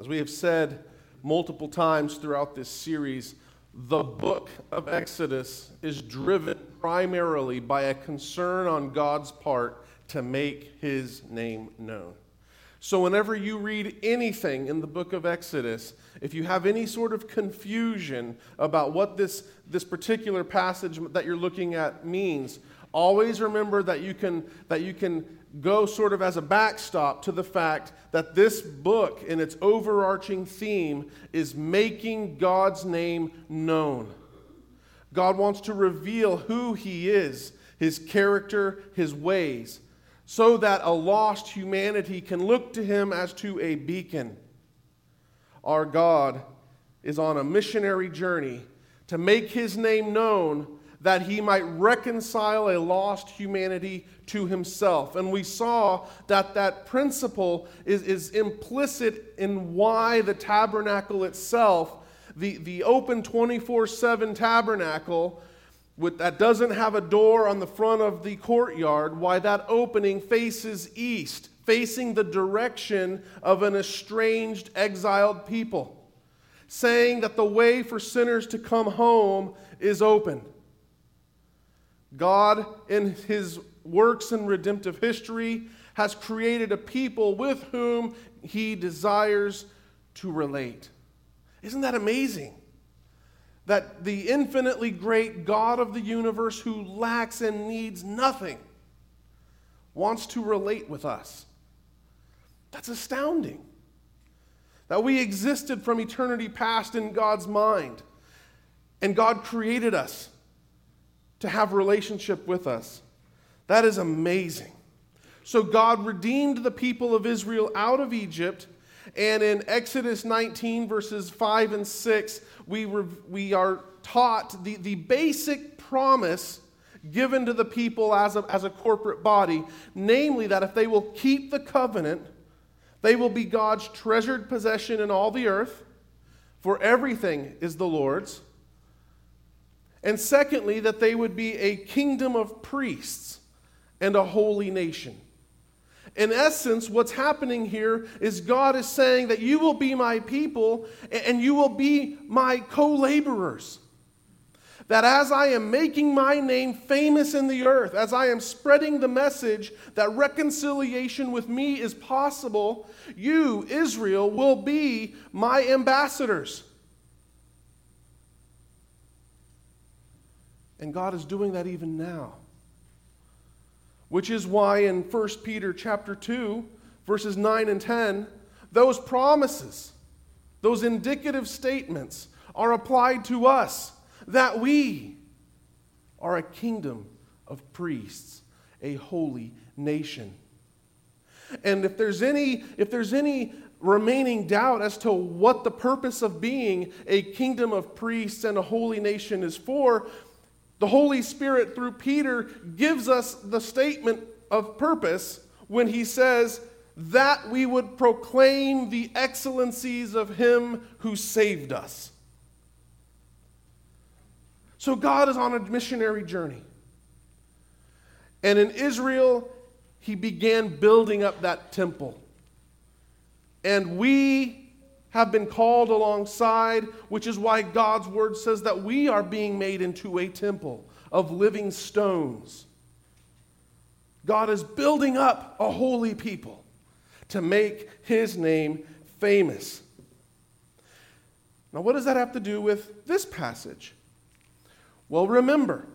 As we have said multiple times throughout this series, the book of Exodus is driven primarily by a concern on God's part to make his name known. So, whenever you read anything in the book of Exodus, if you have any sort of confusion about what this, this particular passage that you're looking at means, always remember that you can, that you can go sort of as a backstop to the fact that this book, in its overarching theme, is making God's name known. God wants to reveal who He is, His character, His ways, so that a lost humanity can look to Him as to a beacon. Our God is on a missionary journey to make His name known that he might reconcile a lost humanity to himself. And we saw that that principle is, is implicit in why the tabernacle itself, the, the open 24 7 tabernacle, with, that doesn't have a door on the front of the courtyard, why that opening faces east, facing the direction of an estranged, exiled people, saying that the way for sinners to come home is open. God, in his works in redemptive history, has created a people with whom he desires to relate. Isn't that amazing? That the infinitely great God of the universe, who lacks and needs nothing, wants to relate with us. That's astounding. That we existed from eternity past in God's mind, and God created us to have relationship with us. That is amazing. So God redeemed the people of Israel out of Egypt. And in Exodus 19, verses 5 and 6, we, re- we are taught the, the basic promise given to the people as a, as a corporate body namely, that if they will keep the covenant, they will be God's treasured possession in all the earth, for everything is the Lord's. And secondly, that they would be a kingdom of priests and a holy nation. In essence, what's happening here is God is saying that you will be my people and you will be my co laborers. That as I am making my name famous in the earth, as I am spreading the message that reconciliation with me is possible, you, Israel, will be my ambassadors. And God is doing that even now. Which is why in 1 Peter chapter 2, verses 9 and 10, those promises, those indicative statements are applied to us that we are a kingdom of priests, a holy nation. And if there's any if there's any remaining doubt as to what the purpose of being a kingdom of priests and a holy nation is for, the Holy Spirit, through Peter, gives us the statement of purpose when he says, that we would proclaim the excellencies of him who saved us. So God is on a missionary journey. And in Israel, he began building up that temple. And we have been called alongside, which is why God's word says that we are being made into a temple of living stones. God is building up a holy people to make his name famous. Now, what does that have to do with this passage? Well, remember,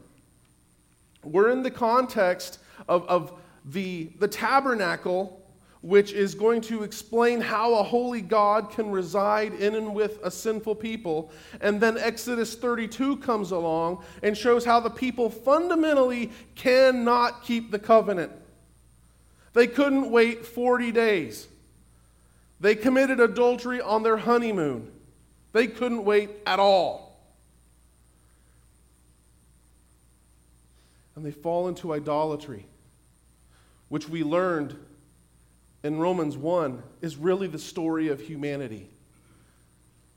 we're in the context of, of the, the tabernacle which is going to explain how a holy God can reside in and with a sinful people. And then Exodus 32 comes along and shows how the people fundamentally cannot keep the covenant. They couldn't wait 40 days. They committed adultery on their honeymoon. They couldn't wait at all. And they fall into idolatry, which we learned in Romans 1 is really the story of humanity.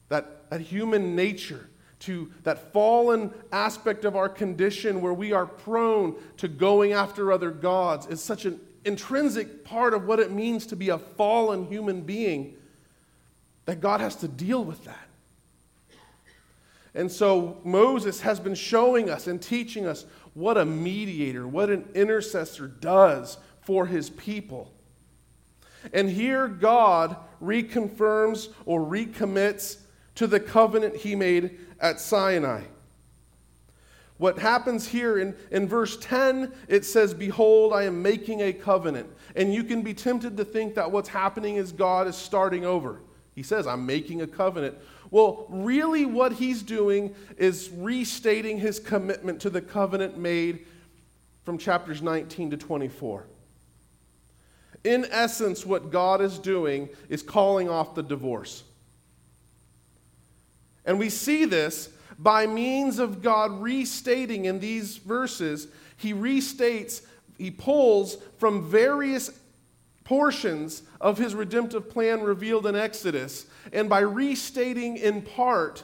That, that human nature, to that fallen aspect of our condition where we are prone to going after other gods, is such an intrinsic part of what it means to be a fallen human being that God has to deal with that. And so Moses has been showing us and teaching us what a mediator, what an intercessor does for his people. And here God reconfirms or recommits to the covenant he made at Sinai. What happens here in, in verse 10, it says, Behold, I am making a covenant. And you can be tempted to think that what's happening is God is starting over. He says, I'm making a covenant. Well, really, what he's doing is restating his commitment to the covenant made from chapters 19 to 24. In essence, what God is doing is calling off the divorce. And we see this by means of God restating in these verses. He restates, he pulls from various portions of his redemptive plan revealed in Exodus. And by restating in part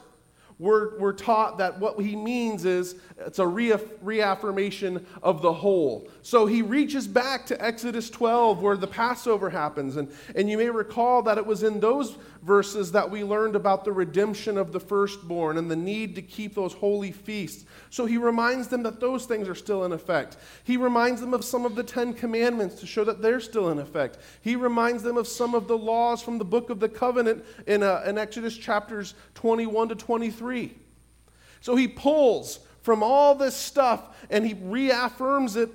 we're, we're taught that what he means is it's a reaffirmation of the whole. So he reaches back to Exodus 12, where the Passover happens. And, and you may recall that it was in those verses that we learned about the redemption of the firstborn and the need to keep those holy feasts. So he reminds them that those things are still in effect. He reminds them of some of the Ten Commandments to show that they're still in effect. He reminds them of some of the laws from the book of the covenant in, uh, in Exodus chapters 21 to 23. So he pulls from all this stuff and he reaffirms it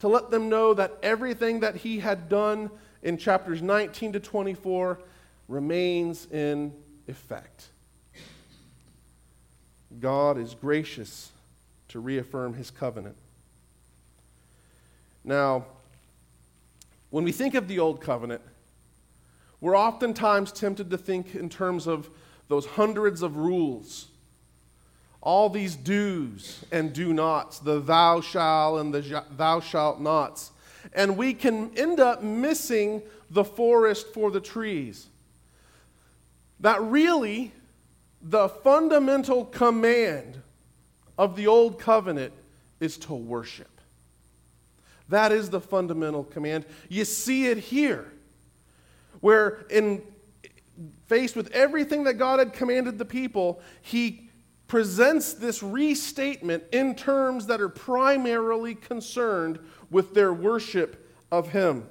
to let them know that everything that he had done in chapters 19 to 24 remains in effect. God is gracious to reaffirm his covenant. Now, when we think of the Old Covenant, we're oftentimes tempted to think in terms of those hundreds of rules, all these do's and do nots, the thou shalt and the thou shalt nots. And we can end up missing the forest for the trees. That really, the fundamental command of the old covenant is to worship. That is the fundamental command. You see it here, where in faced with everything that God had commanded the people, he presents this restatement in terms that are primarily concerned with their worship of him.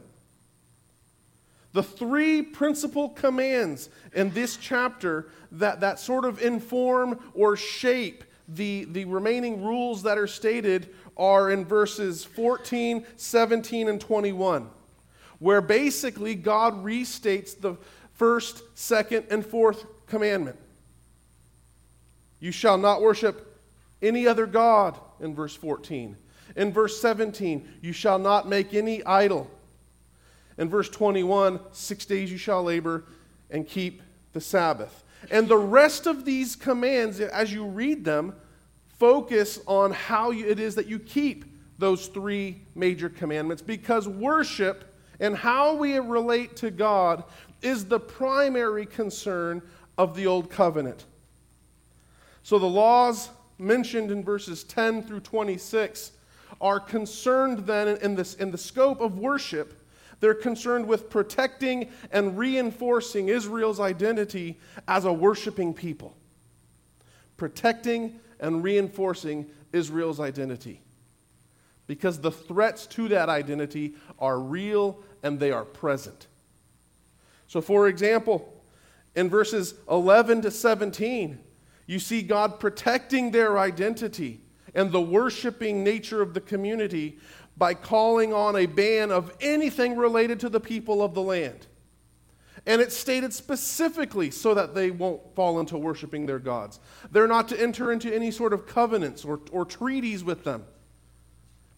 The three principal commands in this chapter that, that sort of inform or shape the, the remaining rules that are stated are in verses 14, 17, and 21, where basically God restates the first, second, and fourth commandment. You shall not worship any other God, in verse 14. In verse 17, you shall not make any idol. In verse 21, six days you shall labor and keep the Sabbath. And the rest of these commands, as you read them, focus on how it is that you keep those three major commandments because worship and how we relate to God is the primary concern of the Old Covenant. So the laws mentioned in verses 10 through 26 are concerned then in, this, in the scope of worship they're concerned with protecting and reinforcing Israel's identity as a worshiping people. Protecting and reinforcing Israel's identity. Because the threats to that identity are real and they are present. So, for example, in verses 11 to 17, you see God protecting their identity and the worshiping nature of the community by calling on a ban of anything related to the people of the land. And it's stated specifically so that they won't fall into worshiping their gods. They're not to enter into any sort of covenants or, or treaties with them.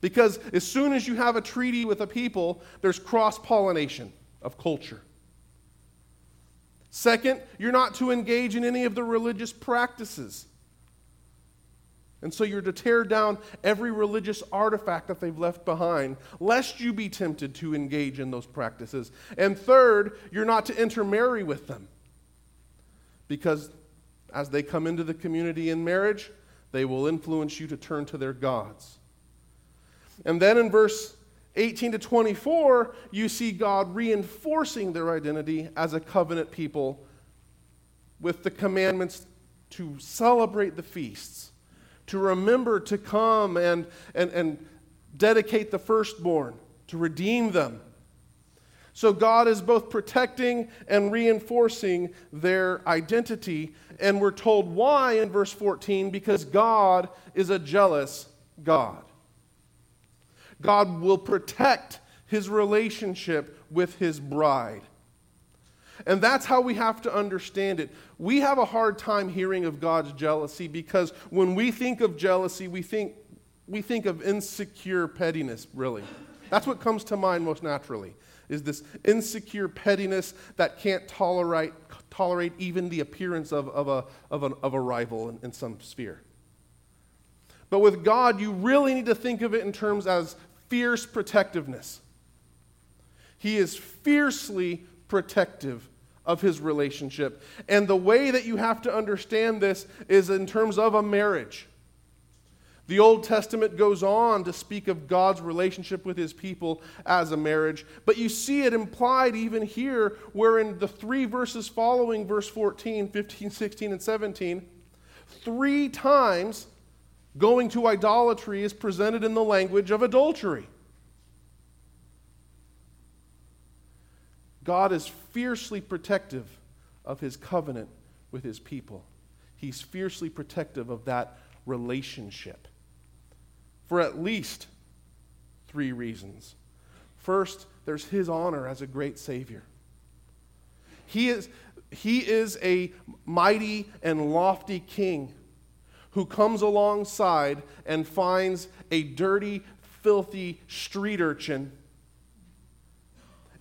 Because as soon as you have a treaty with a people, there's cross pollination of culture. Second, you're not to engage in any of the religious practices. And so you're to tear down every religious artifact that they've left behind, lest you be tempted to engage in those practices. And third, you're not to intermarry with them. Because as they come into the community in marriage, they will influence you to turn to their gods. And then in verse 18 to 24, you see God reinforcing their identity as a covenant people with the commandments to celebrate the feasts, to remember to come and, and, and dedicate the firstborn, to redeem them. So God is both protecting and reinforcing their identity. And we're told why in verse 14 because God is a jealous God. God will protect his relationship with his bride. And that's how we have to understand it. We have a hard time hearing of God's jealousy because when we think of jealousy, we think, we think of insecure pettiness, really. That's what comes to mind most naturally, is this insecure pettiness that can't tolerate, tolerate even the appearance of, of, a, of, an, of a rival in, in some sphere. But with God, you really need to think of it in terms as fierce protectiveness. He is fiercely protective of his relationship. And the way that you have to understand this is in terms of a marriage. The Old Testament goes on to speak of God's relationship with his people as a marriage, but you see it implied even here, where in the three verses following verse 14, 15, 16, and 17, three times going to idolatry is presented in the language of adultery. God is fiercely protective of his covenant with his people. He's fiercely protective of that relationship for at least three reasons. First, there's his honor as a great Savior. He is, he is a mighty and lofty king who comes alongside and finds a dirty, filthy street urchin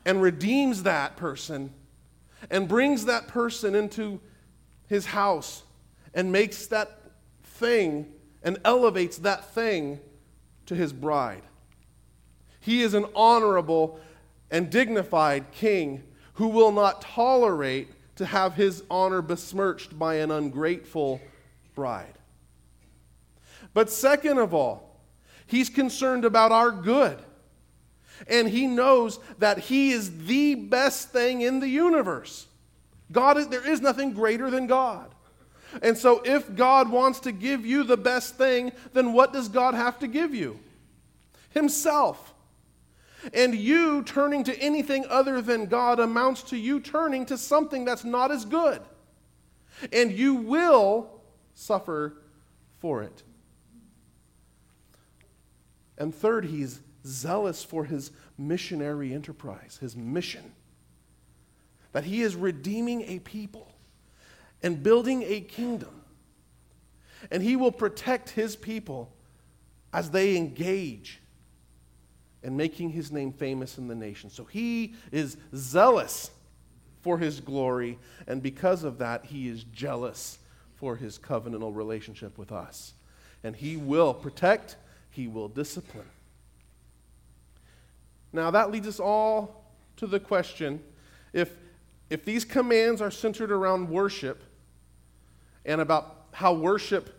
and redeems that person and brings that person into his house and makes that thing and elevates that thing to his bride. He is an honorable and dignified king who will not tolerate to have his honor besmirched by an ungrateful bride. But second of all, he's concerned about our good. And he knows that he is the best thing in the universe. God is, there is nothing greater than God. And so if God wants to give you the best thing, then what does God have to give you? Himself. And you turning to anything other than God amounts to you turning to something that's not as good. And you will suffer for it. And third, he's zealous for his missionary enterprise, his mission. That he is redeeming a people and building a kingdom. And he will protect his people as they engage in making his name famous in the nation. So he is zealous for his glory, and because of that, he is jealous for his covenantal relationship with us. And he will protect, he will discipline. Now, that leads us all to the question if, if these commands are centered around worship and about how worship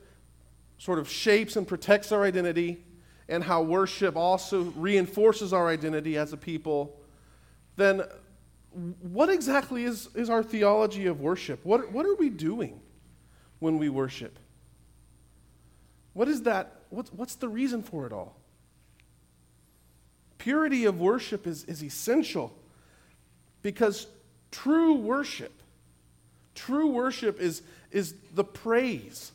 sort of shapes and protects our identity, and how worship also reinforces our identity as a people, then what exactly is, is our theology of worship? What, what are we doing when we worship? What is that? What's, what's the reason for it all? Purity of worship is, is essential because true worship, true worship is, is the praise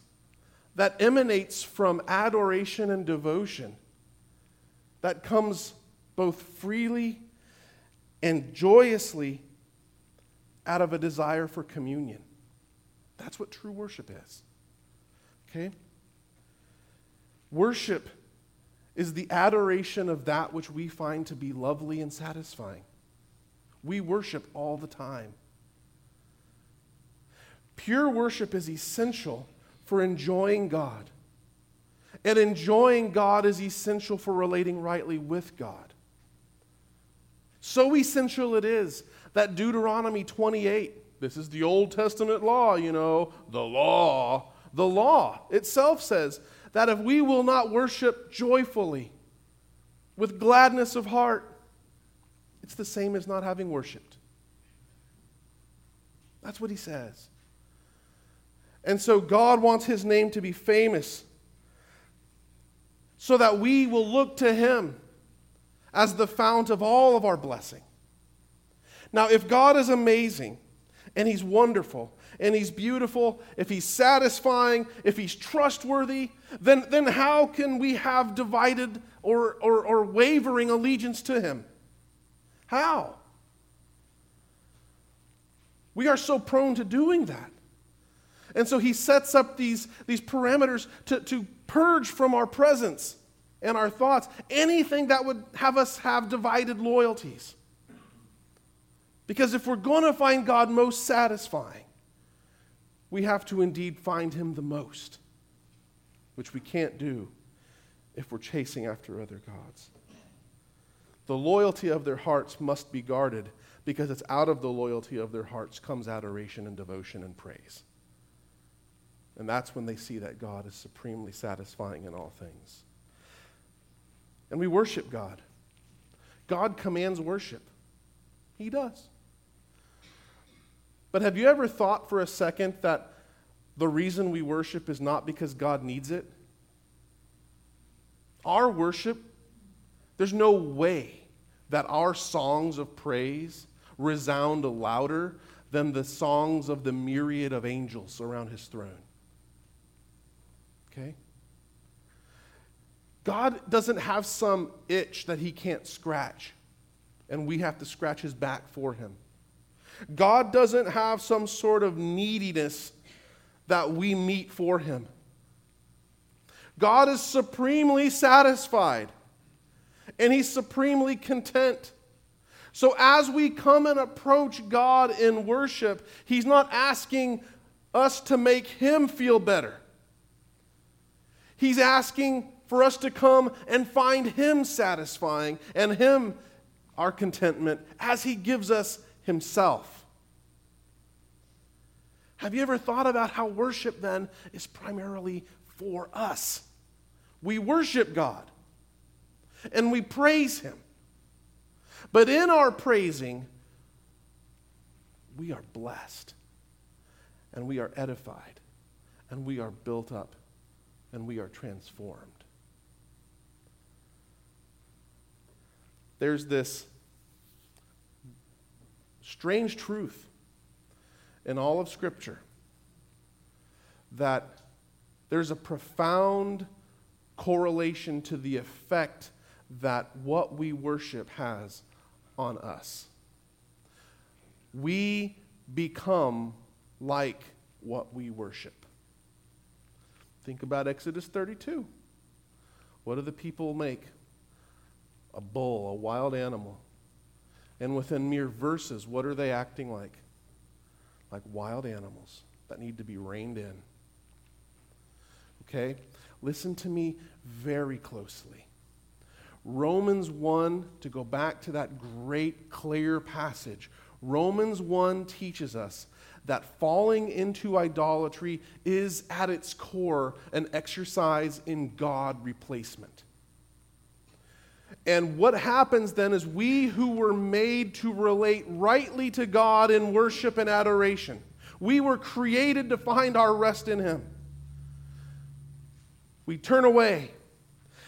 that emanates from adoration and devotion that comes both freely and joyously out of a desire for communion. That's what true worship is. Okay? Worship is the adoration of that which we find to be lovely and satisfying. We worship all the time. Pure worship is essential for enjoying God. And enjoying God is essential for relating rightly with God. So essential it is that Deuteronomy 28, this is the Old Testament law, you know, the law, the law itself says that if we will not worship joyfully, with gladness of heart, it's the same as not having worshiped. That's what he says. And so God wants his name to be famous so that we will look to him as the fount of all of our blessing. Now, if God is amazing and he's wonderful and he's beautiful, if he's satisfying, if he's trustworthy, then, then how can we have divided or, or, or wavering allegiance to him? How? We are so prone to doing that. And so he sets up these, these parameters to, to purge from our presence and our thoughts anything that would have us have divided loyalties. Because if we're going to find God most satisfying, we have to indeed find him the most, which we can't do if we're chasing after other gods. The loyalty of their hearts must be guarded because it's out of the loyalty of their hearts comes adoration and devotion and praise. And that's when they see that God is supremely satisfying in all things. And we worship God. God commands worship. He does. But have you ever thought for a second that the reason we worship is not because God needs it? Our worship, there's no way that our songs of praise resound louder than the songs of the myriad of angels around his throne. Okay? God doesn't have some itch that he can't scratch, and we have to scratch his back for him. God doesn't have some sort of neediness that we meet for him. God is supremely satisfied and he's supremely content. So, as we come and approach God in worship, he's not asking us to make him feel better. He's asking for us to come and find him satisfying and him our contentment as he gives us himself. Have you ever thought about how worship then is primarily for us? We worship God and we praise Him. But in our praising, we are blessed and we are edified and we are built up and we are transformed. There's this strange truth in all of Scripture that there's a profound correlation to the effect that what we worship has on us. We become like what we worship. Think about Exodus 32. What do the people make? A bull, a wild animal. And within mere verses, what are they acting like? Like wild animals that need to be reined in. Okay? Listen to me very closely. Romans 1, to go back to that great, clear passage, Romans 1 teaches us that falling into idolatry is at its core an exercise in God replacement. And what happens then is we who were made to relate rightly to God in worship and adoration, we were created to find our rest in Him. We turn away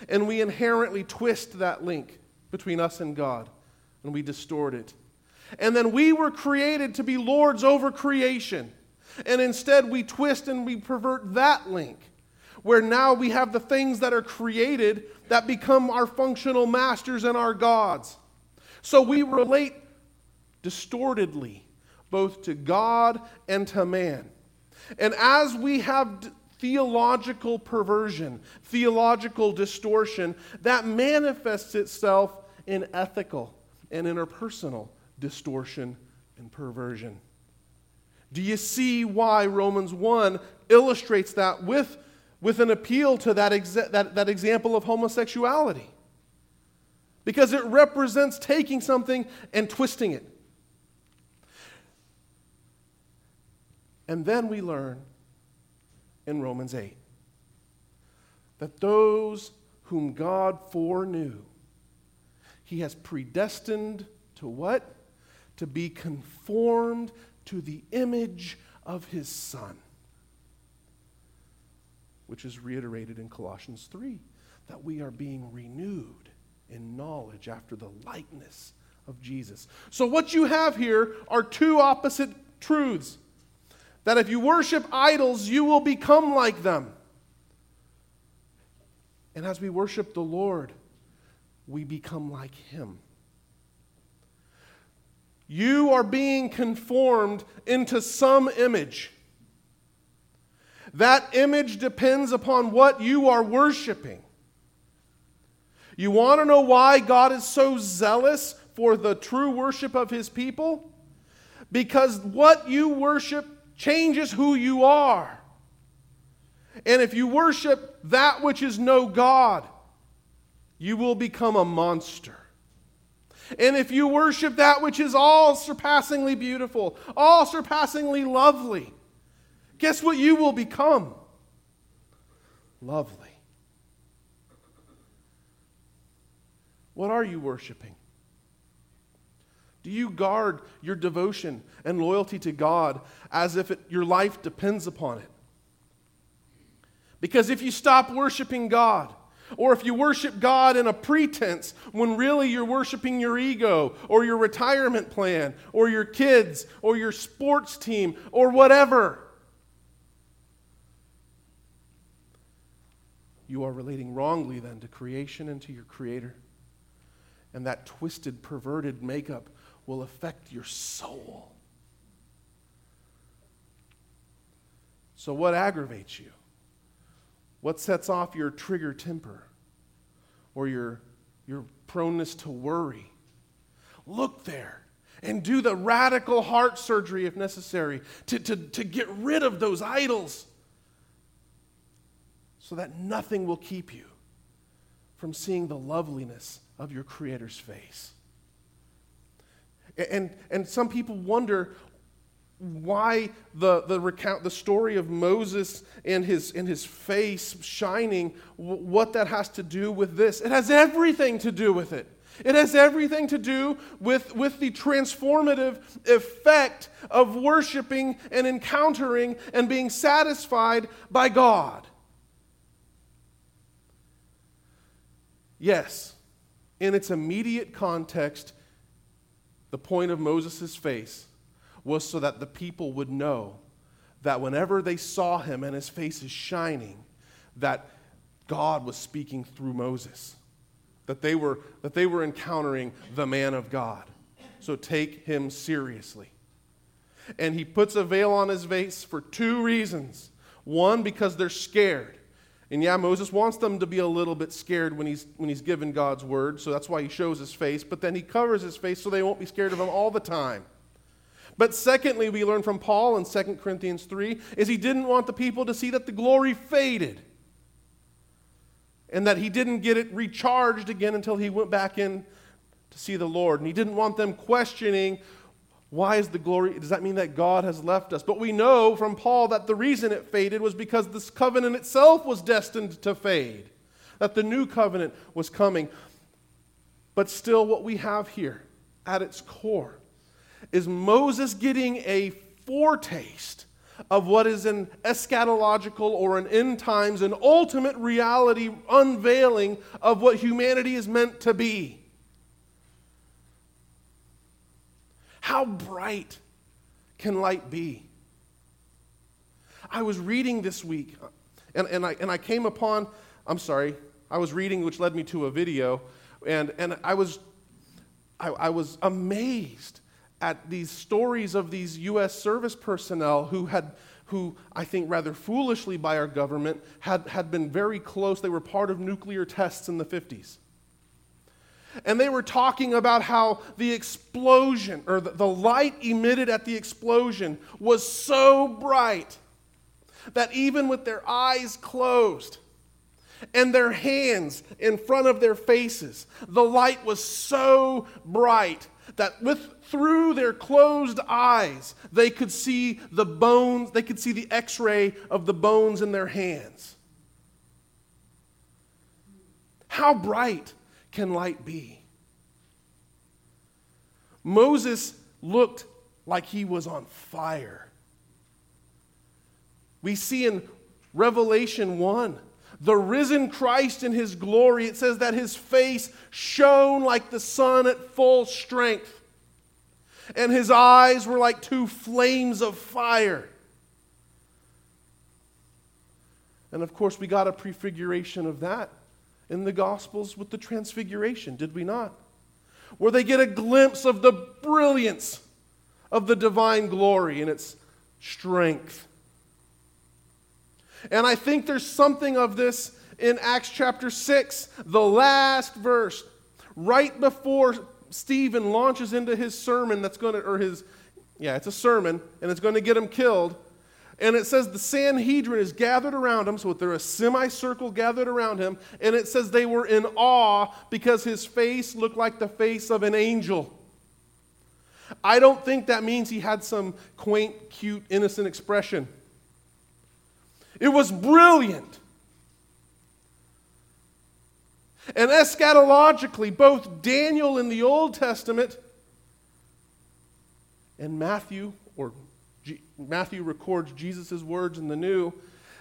and we inherently twist that link between us and God and we distort it. And then we were created to be lords over creation. And instead, we twist and we pervert that link, where now we have the things that are created that become our functional masters and our gods. So we relate distortedly both to God and to man. And as we have theological perversion, theological distortion that manifests itself in ethical and interpersonal distortion and perversion. Do you see why Romans 1 illustrates that with, with an appeal to that, exa- that, that example of homosexuality? Because it represents taking something and twisting it. And then we learn in Romans 8 that those whom God foreknew, he has predestined to what? To be conformed to the image of his Son. Which is reiterated in Colossians 3, that we are being renewed in knowledge after the likeness of Jesus. So, what you have here are two opposite truths that if you worship idols, you will become like them. And as we worship the Lord, we become like Him. You are being conformed into some image. That image depends upon what you are worshiping. You want to know why God is so zealous for the true worship of his people? Because what you worship changes who you are. And if you worship that which is no God, you will become a monster. And if you worship that which is all surpassingly beautiful, all surpassingly lovely, guess what you will become? Lovely. What are you worshiping? Do you guard your devotion and loyalty to God as if it, your life depends upon it? Because if you stop worshiping God, or if you worship God in a pretense when really you're worshiping your ego, or your retirement plan, or your kids, or your sports team, or whatever, you are relating wrongly then to creation and to your Creator. And that twisted, perverted makeup will affect your soul. So, what aggravates you? What sets off your trigger temper or your, your proneness to worry? Look there and do the radical heart surgery if necessary to, to, to get rid of those idols so that nothing will keep you from seeing the loveliness of your Creator's face. And, and some people wonder why the, the recount the story of Moses and his, and his face shining, what that has to do with this. It has everything to do with it. It has everything to do with, with the transformative effect of worshiping and encountering and being satisfied by God. Yes, in its immediate context, the point of Moses' face was so that the people would know that whenever they saw him and his face is shining, that God was speaking through Moses, that they were, that they were encountering the man of God. So take him seriously. And he puts a veil on his face for two reasons. One, because they're scared. And yeah, Moses wants them to be a little bit scared when he's, when he's given God's word, so that's why he shows his face, but then he covers his face so they won't be scared of him all the time. But secondly, we learn from Paul in 2 Corinthians 3 is he didn't want the people to see that the glory faded and that he didn't get it recharged again until he went back in to see the Lord. And he didn't want them questioning why is the glory? Does that mean that God has left us? But we know from Paul that the reason it faded was because this covenant itself was destined to fade, that the new covenant was coming. But still, what we have here at its core is Moses getting a foretaste of what is an eschatological or an end times, an ultimate reality unveiling of what humanity is meant to be. How bright can light be? I was reading this week, and, and, I, and I came upon, I'm sorry, I was reading, which led me to a video, and, and I, was, I, I was amazed at these stories of these U.S. service personnel who had who I think rather foolishly by our government had, had been very close. They were part of nuclear tests in the 50s. And they were talking about how the explosion, or the, the light emitted at the explosion, was so bright that even with their eyes closed and their hands in front of their faces, the light was so bright that with through their closed eyes they could see the bones they could see the x-ray of the bones in their hands. How bright can light be? Moses looked like he was on fire. We see in Revelation 1. The risen Christ in his glory, it says that his face shone like the sun at full strength, and his eyes were like two flames of fire. And of course, we got a prefiguration of that in the Gospels with the Transfiguration, did we not? Where they get a glimpse of the brilliance of the divine glory and its strength. And I think there's something of this in Acts chapter 6, the last verse, right before Stephen launches into his sermon that's going to, or his, yeah, it's a sermon, and it's going to get him killed. And it says the Sanhedrin is gathered around him, so they're a semicircle gathered around him. And it says they were in awe because his face looked like the face of an angel. I don't think that means he had some quaint, cute, innocent expression. It was brilliant. And eschatologically, both Daniel in the Old Testament and Matthew, Matthew records Jesus' words in the New,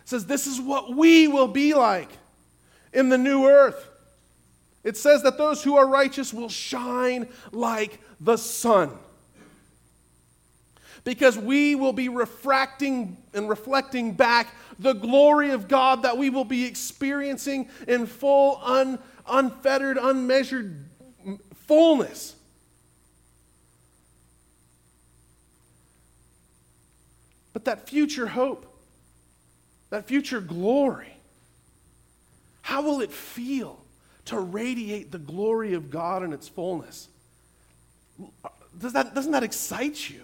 says, This is what we will be like in the new earth. It says that those who are righteous will shine like the sun because we will be refracting and reflecting back the glory of God that we will be experiencing in full, un, unfettered, unmeasured fullness. But that future hope, that future glory, how will it feel to radiate the glory of God in its fullness? Does that, doesn't that excite you?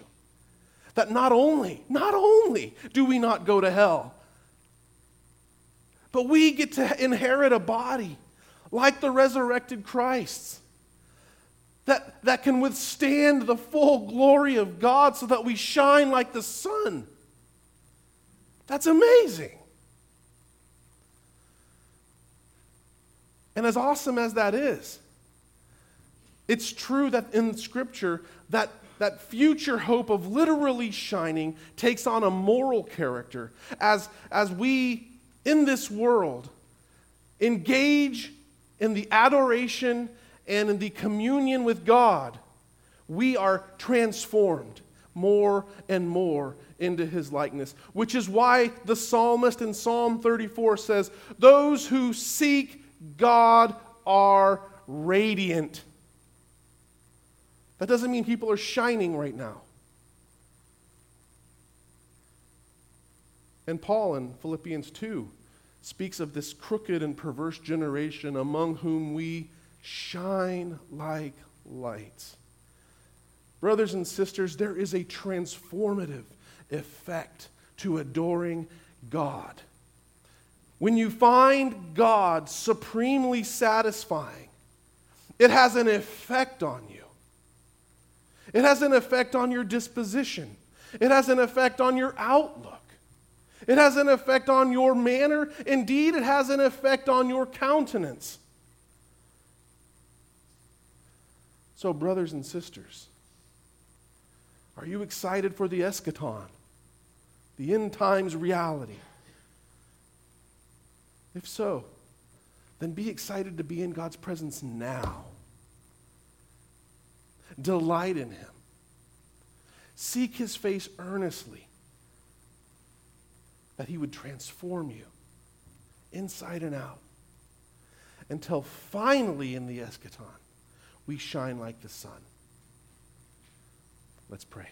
that not only, not only do we not go to hell, but we get to inherit a body like the resurrected Christ's that, that can withstand the full glory of God so that we shine like the sun. That's amazing. And as awesome as that is, it's true that in Scripture that that future hope of literally shining takes on a moral character as, as we in this world engage in the adoration and in the communion with God, we are transformed more and more into his likeness, which is why the psalmist in Psalm 34 says, Those who seek God are radiant. That doesn't mean people are shining right now. And Paul in Philippians 2 speaks of this crooked and perverse generation among whom we shine like lights. Brothers and sisters, there is a transformative effect to adoring God. When you find God supremely satisfying, it has an effect on you. It has an effect on your disposition. It has an effect on your outlook. It has an effect on your manner. Indeed, it has an effect on your countenance. So, brothers and sisters, are you excited for the eschaton, the end times reality? If so, then be excited to be in God's presence now. Delight in him. Seek his face earnestly that he would transform you inside and out until finally in the eschaton we shine like the sun. Let's pray.